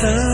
sun.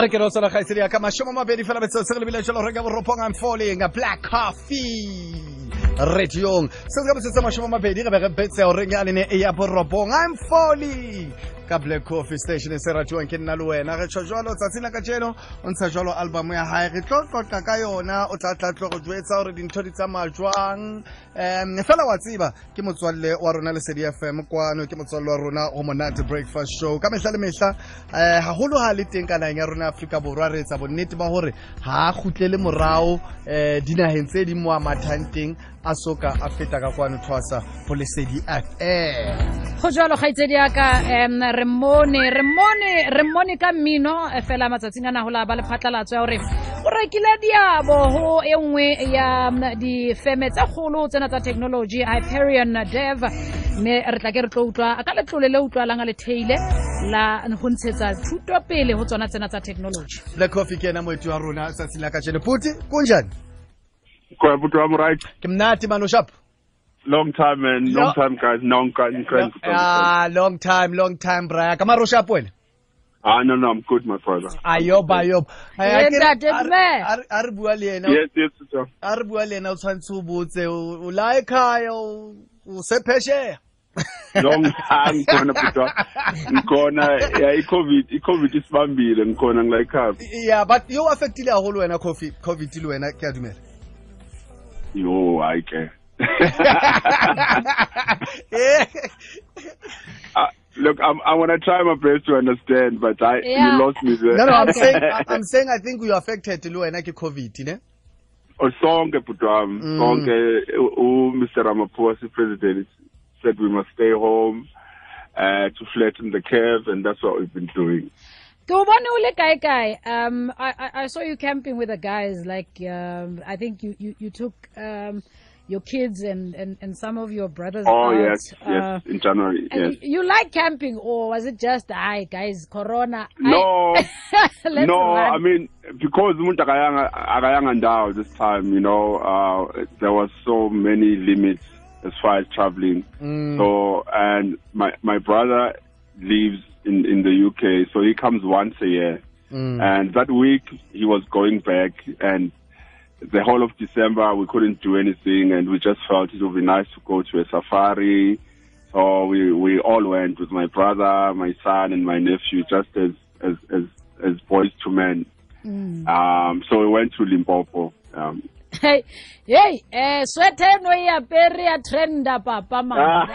Arikerosa la Khaiseria kama shomo mabedi fela betse se re lebile jalo re ka boropong I'm falling a black coffee radiong se se ka botsetsa mashomo mabedi re be re betse o reng ya lene e ya boropong I'm falling. Ka black coffee station se ratiwang ke nna le wena. Re tsho jalo tsatsing la ka jeno o ntsha jalo album ya hae. Re tlo tlotla ka yona o tla tla tlo go jwetsa gore dintho di tsamaya jwang. Um fela wa tseba ke motswalle wa rona lesedi fm kwano ke motswalle wa rona go monate breakfast show. Ka mehla le mehla um haholo ha le teng ka nageng ya rona aforika borwa re etsa bonnete ba gore ha a kgutlele morao um dinageng tse di mo amathang mathang teng a soka a feta ka kwano thwasa go lesedi fm go jalo kgaitsedi yaka um re mmone re mmone re mmone ka mmino eh, fela matsatsing a nagola ba lephatlalatso ya gore o rekile diabo go e nngwe ya difeme tse kgolo tsena tsa technology hyperion dev. Mme re tla ke re tlo utlwa ka letlole le utlwalang a le theile la go ntshetsa thuto pele go tsona tsena tsa technology. Black coffee ke ena moeti wa rona tsatsing la ka jene puti kunjani Kwa mtu I'm right. ke mnati mano shap Long time man, No. long time guys, long time friends. ah long time long time braya ka maro shap wena Ah no no, I'm good my brother. ayoba ayoba Eh, ntate mme. a re bua le ena Yes, yes, sir. a re bua le ena o tshwanetse o botse o o la ekhaya o o sephesheya long time ngikhona bhuti wami ngikhona ya i-covid i-covid isibambile ngikhona ngilayikhaba yeah but yo affectile haholo wena Coffee- covid le wena ke a dumela yo hayi ke Eh, Uh, look, I'm, I want to try my best to understand, but I Yeah. you lost me there. no no i'm saying i'm saying i think you affected le wena ke covid ne Oh, sonke bhuti wami, Mm. sonke u- u- Mr. Ramaphosa, president, said we must stay home uh, to flatten the curve, and that's what we've been doing. Ke o bone o le kae kae um I, I I saw you camping with the guys like um I think you you, you took um your kids and, and and some of your brothers Oh out. yes, uh, yes, in January, yes. You like camping or was it just I guys corona No, Let's no, run. I mean because umuntu akayanga akayanga ndawo this time, you know, uh, there was so many limits as far as traveling. Mm. So and my my brother lives in in the UK, so he comes once a year. Mm. And that week he was going back, and the whole of December we couldn't do anything, and we just felt it would be nice to go to a safari. So we we all went with my brother, my son, and my nephew, just as as as, as boys to men. Um, so we went to Limpopo. Um, hey hey eh swete no ya pere ya trenda papa man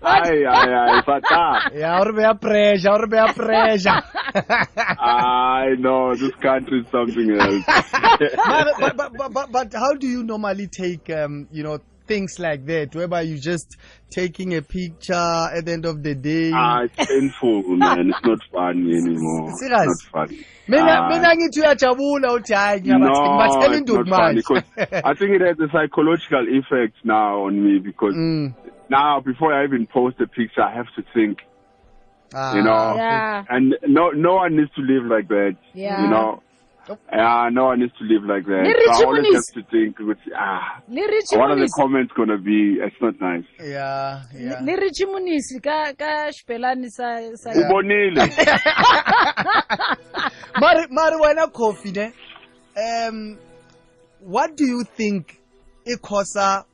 ay, ay, ay, fata. yeah o re beya pressure o re beya pressure I know this country is something else. but, but, but, but, but how do you normally take um, you know things like that whereby you're just taking a picture at the end of the day ah, it's painful, man. It's not funny anymore. Serious? It's not funny. mina Ah. mina ngithi uyajabula uthi hayi No, ngiyabathela it's not induku funny manje I think it has a psychological effect now on me because Mm. now before I even post a picture, I have to think, Ah, you know, Yeah. and no no one needs to live like that. Yeah. You know, yeah, no one needs to live like that. So I always have to think, with, ah, what are the comments gonna be? It's not nice. yeah yeah le Richie Munisi ka ka xibelani sa sa Ubonile. mari mari wena coffee ne um what do you think it causes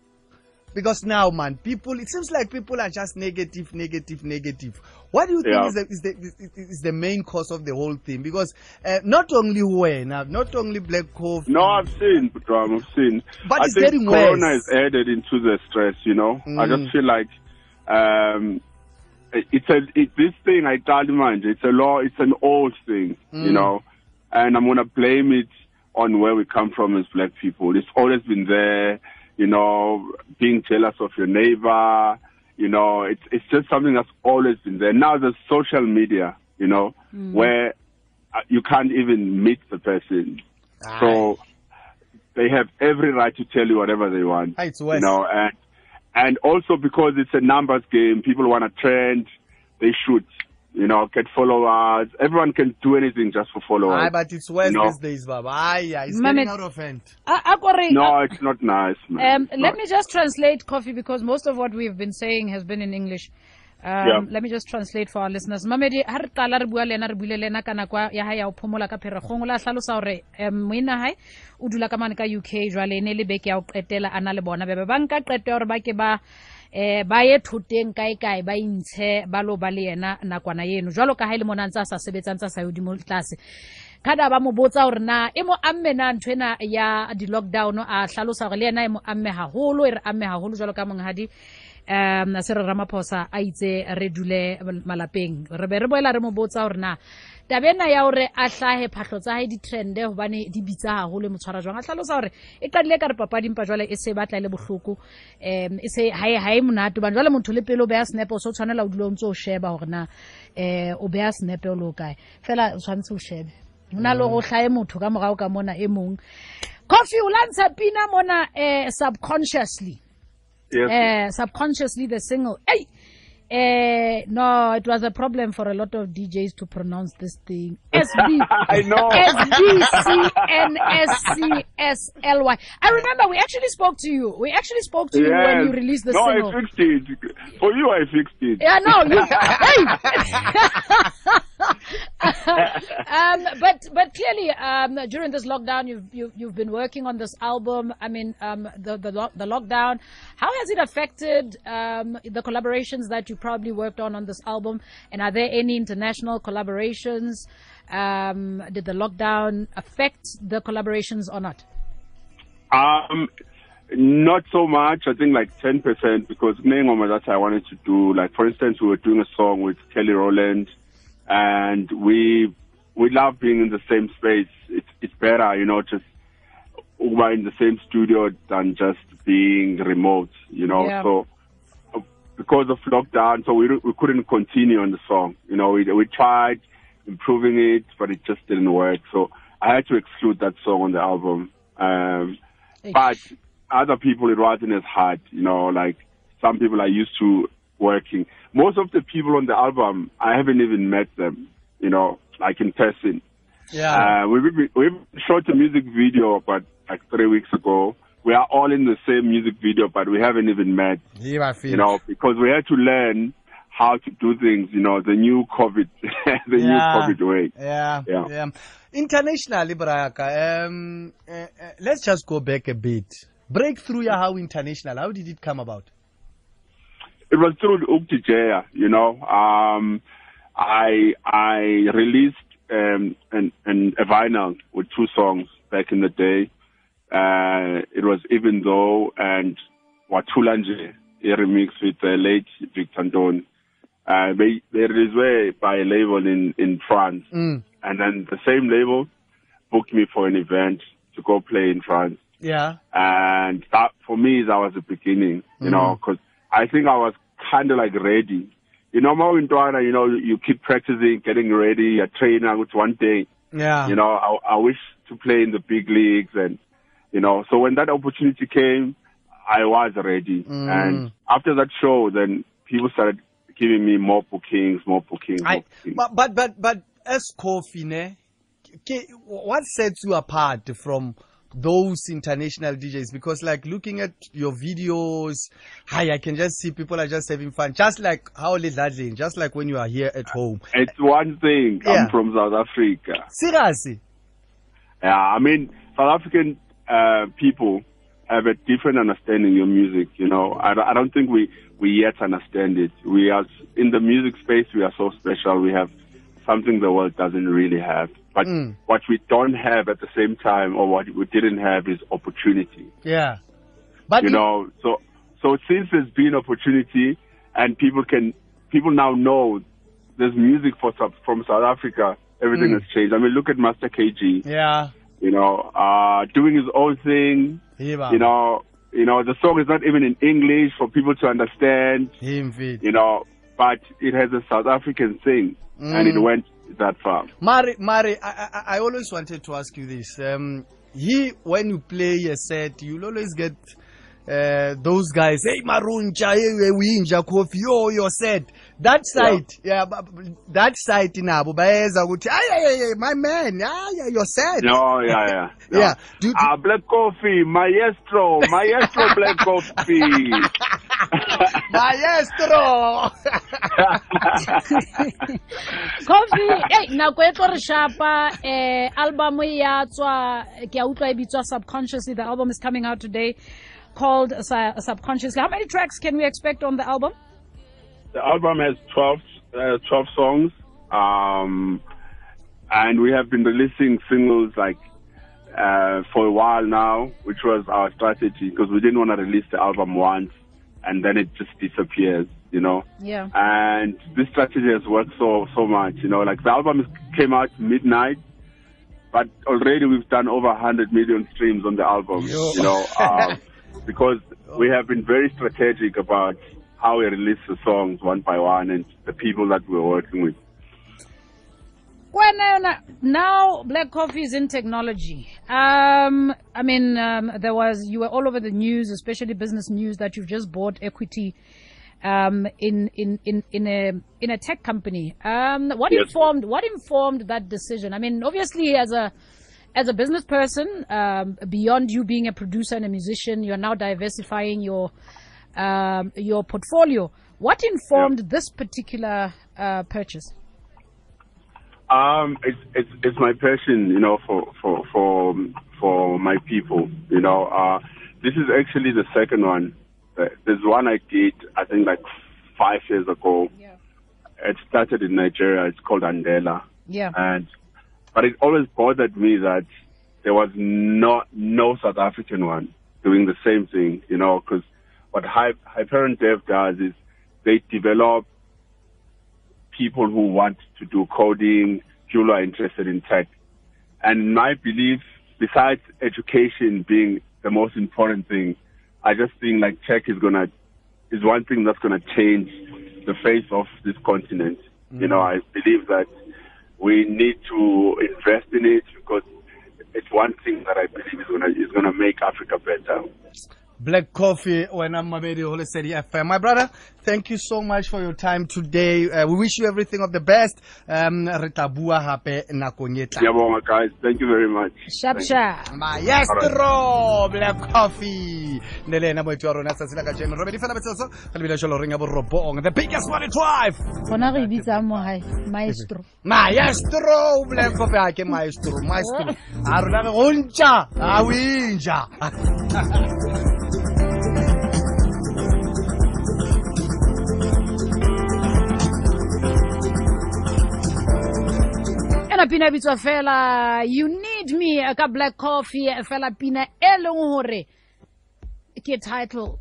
because now man people it seems like people are just negative negative negative what do you think Yeah. is, the, is, the, is, the main cause of the whole thing because uh, not only wena not only black coffee No, I've seen, but I've seen. But I it's think getting Corona worse. is added into the stress. You know, I Mm. just feel like um, it's a it, this thing. I tell you, man, it's a law. It's an old thing. You Mm. know, and I'm gonna blame it on where we come from as black people. It's always been there. You know, being jealous of your neighbor. You know, it's it's just something that's always been there. Now there's social media. You know, where uh, you can't even meet the person. So they have every right to tell you whatever they want. It's worse. You know, and and also because it's a numbers game, people want to trend, they shoot. You know, get followers. Everyone can do anything just for followers. Aye, but it's worse No. these days baba Aye, aye, it's Mame- getting out of hand A- a kore- no, it's not nice, man. Um, let not. me just translate coffee because most of what we've been saying has been in English. Um, Yeah. Let me just translate for our listeners. Mamedi, ha re qala re bua le ena re buile le ena ka nako ya hae ya ho phomola ka Pherekgong o la hlalosa hore um moina hae o dula ka mane ka UK jwale e ne le beke ya ho qetela a na le bona bebe ba nka qeto ya hore ba ke ba eh ba ye thoteng kae kae ba intshe ba lo ba le yena nakwana eno jwalo ka ha e le mona ntse a sa sebetsang tsa sa yo dimo tlase. Kada ba mo botsa hore na e mo amme na nthwena ya di-lockdown a hlalosa hore le yena e mo amme haholo e re amme haholo jwalo ka monghadi um se re ramaphosa a itse re dule malapeng. Re be re boela re mo botsa hore na taba ena ya gore a hlahe phahlo tsa gae di-trende gobane di bitsa gagolo motshwara jwang a tlhalosa gore e qadile ka re papadimpa jwale e se batla le botlhoko um e se ga e- monate hobane jwale motho le pele o beya snepe o se o tshwanela o dule o ntse o sheba gore na um o beya snepe o le o kae. Fela o tshwanetse o shebe. Go na le go tlhae motho ka morago ka mona e mong. Coffee o lantsha pina mona um subconsciously. Uh, subconsciously the single. Hey, uh, no, it was a problem for a lot of DJs to pronounce this thing. SB. I know. S-B-C-N-S-C-S-L-Y. I remember we actually spoke to you. We actually spoke to you when you released the no, single. I fixed it. For you, I fixed it. Yeah, no, you, hey! um, but but clearly, um, during this lockdown, you've, you've you've been working on this album. I mean, um, the the the lockdown. How has it affected um, the collaborations that you probably worked on on this album? And are there any international collaborations? Um, did the lockdown affect the collaborations or not? Um, not so much. I think like ten percent because that I wanted to do. Like for instance, we were doing a song with Kelly Rowland, and we we love being in the same space. It's it's better, you know, just we're in the same studio than just being remote, you know. Yeah. So because of lockdown, so we we couldn't continue on the song. You know, we we tried improving it, but it just didn't work. So I had to exclude that song on the album. Um, but other people, it wasn't as hard. You know, like some people are used to working. Most of the people on the album, I haven't even met them. You know, like in person. Yeah. Uh, we we we shot a music video, but like three weeks ago. We are all in the same music video, but we haven't even met. Feel. You know, because we had to learn how to do things. You know, the new COVID, the new COVID way. Yeah, Yeah. yeah. Internationally, Braka, um, uh, uh, let's just go back a bit. Breakthrough, yeah, how international? How did it come about? It was through Uktijaya, you know. Um, I I released um, an, an, a vinyl with two songs back in the day. Uh, it was Even Though and Watulanje, a remix with the late Victor Ndon. Uh, they, they released way by a label in, in France. Mm. And then the same label booked me for an event to go play in France Yeah. and that for me that was the beginning you know because i think i was kind of like ready you know more in Dwana, you know you keep practicing getting ready you're training with one day Yeah. you know I, I wish to play in the big leagues and you know so when that opportunity came i was ready Mm. and after that show then people started giving me more bookings more bookings, more bookings. but, but, but, but as Kofi, ne, what sets you apart from those international DJs? Because like looking at your videos, hi, I can just see people are just having fun. Just like how Lidladlin, just like when you are here at home. it's one thing Yeah. i'm from south africa Seriously? Yeah, I mean, South African uh, people have a different understanding of music. You know, I, don't- I don't think we we yet understand it. We are in the music space. We are so special. We have something the world doesn't really have. But Mm. what we don't have at the same time, or what we didn't have, is opportunity. Yeah. But You know, so so since there's been opportunity, and people can people now know there's music for from South Africa. Everything Mm. has changed. I mean, look at Master KG Yeah. you know, uh, doing his own thing. Hiba. You know, you know, the song is not even in English for people to understand. Fit. You know, but it has a South African thing, and it Mm. went that far. Mari, Mari, I, I, I always wanted to ask you this. Um, he, when you play a set, you'll always get uh, those guys, hey Maruncha, hey Winja, Kofi, yo, your set. That side, yeah, bu- that side nabo baeza ukuthi, ay, ay, ay, ay, my man, ah, yeah, your set. No, yeah, yeah, Yeah. Do, do, Ah, Black Coffee, Maestro, Maestro Black Coffee. maestro. coffee ei nako e tlo re shapa eh album ya tswa ke a utlwa e bitswa subconsciously the album is coming out today called Su- subconsciously. How many tracks can we expect on the album? The album has 12, uh, 12 songs, um, and we have been releasing singles like uh, for a while now, which was our strategy because we didn't want to release the album once and then it just disappears, you know. yeah And this strategy has worked so so much, you know. Like the album came out midnight, but already we've done over 100 million streams on the album, Yo. you know, um, because we have been very strategic about how we release the songs one by one and the people that we're working with. When uh, now Black Coffee is in technology. Um, I mean, um, there was you were all over the news, especially business news, that you've just bought equity um, in in in in a in a tech company. Um, what Yes. informed what informed that decision? I mean, obviously, as a as a business person, um, beyond you being a producer and a musician, you're now diversifying your um, your portfolio. What informed this particular uh, purchase? Um, it's it's it's my passion, you know, for for for for my people. You know, uh, this is actually the second one. Uh, There's one I did, I think, like five years ago. Yeah. It started in Nigeria. It's called Andela, Yeah. and but it always bothered me that there was not no South African one doing the same thing. You know, because what Hy- Hyperion Dev does is they develop people who want to do coding, people who are interested in tech. And my belief, besides education being the most important thing, I just think like tech is gonna is one thing that's gonna change the face of this continent. You know, mm. I believe that we need to invest in it because it's one thing that I believe is gonna is gonna make Africa better. Black Coffee, wena mamedi ho Lesedi FM. My brother, thank you so much for your time today. Uh, we wish you everything of the best. Um, re tla bua hape nakong e tlang. Yeah, guys, thank you very much. Sharp, Thank you. sharp. maestro black coffee ne le ena moeti wa rona tsatsi la ka jeno robedi fela betsetso re lebile jalo reng ya borobong the biggest one twive gona re bitsang mogae maestro maestro black coffee a ke maestro maestro a rona re go ntša a o pina bitswa fela you need me eh, ka black coffee eh, fela pina e leng gore ke title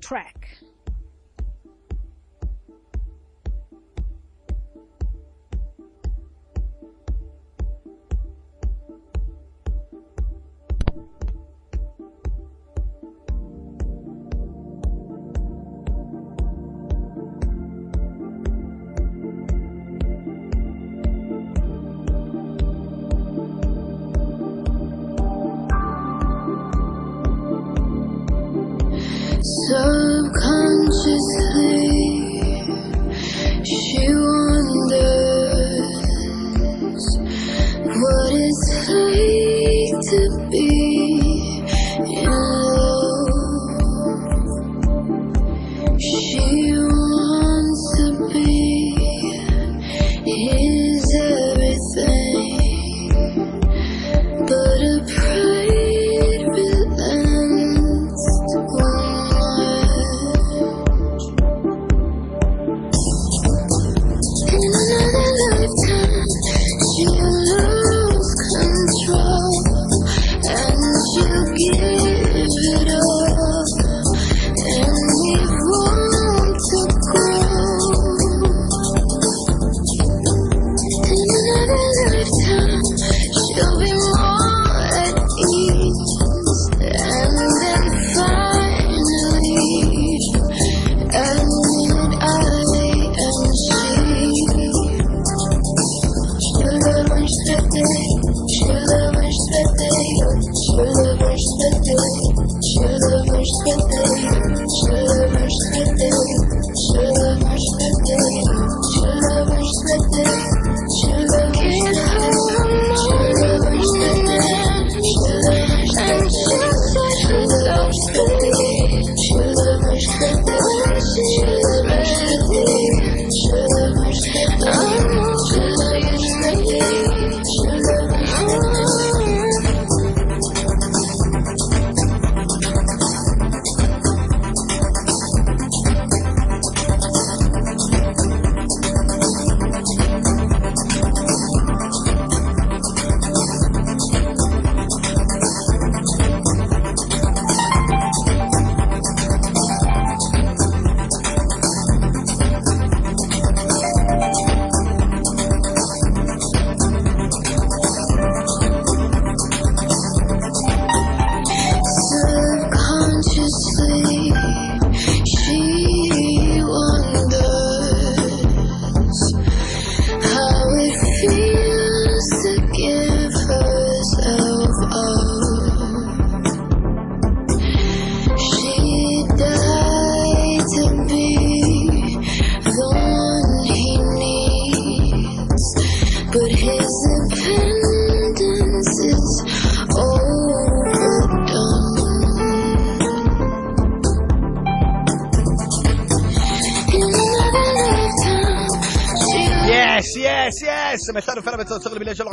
track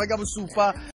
yes yes yes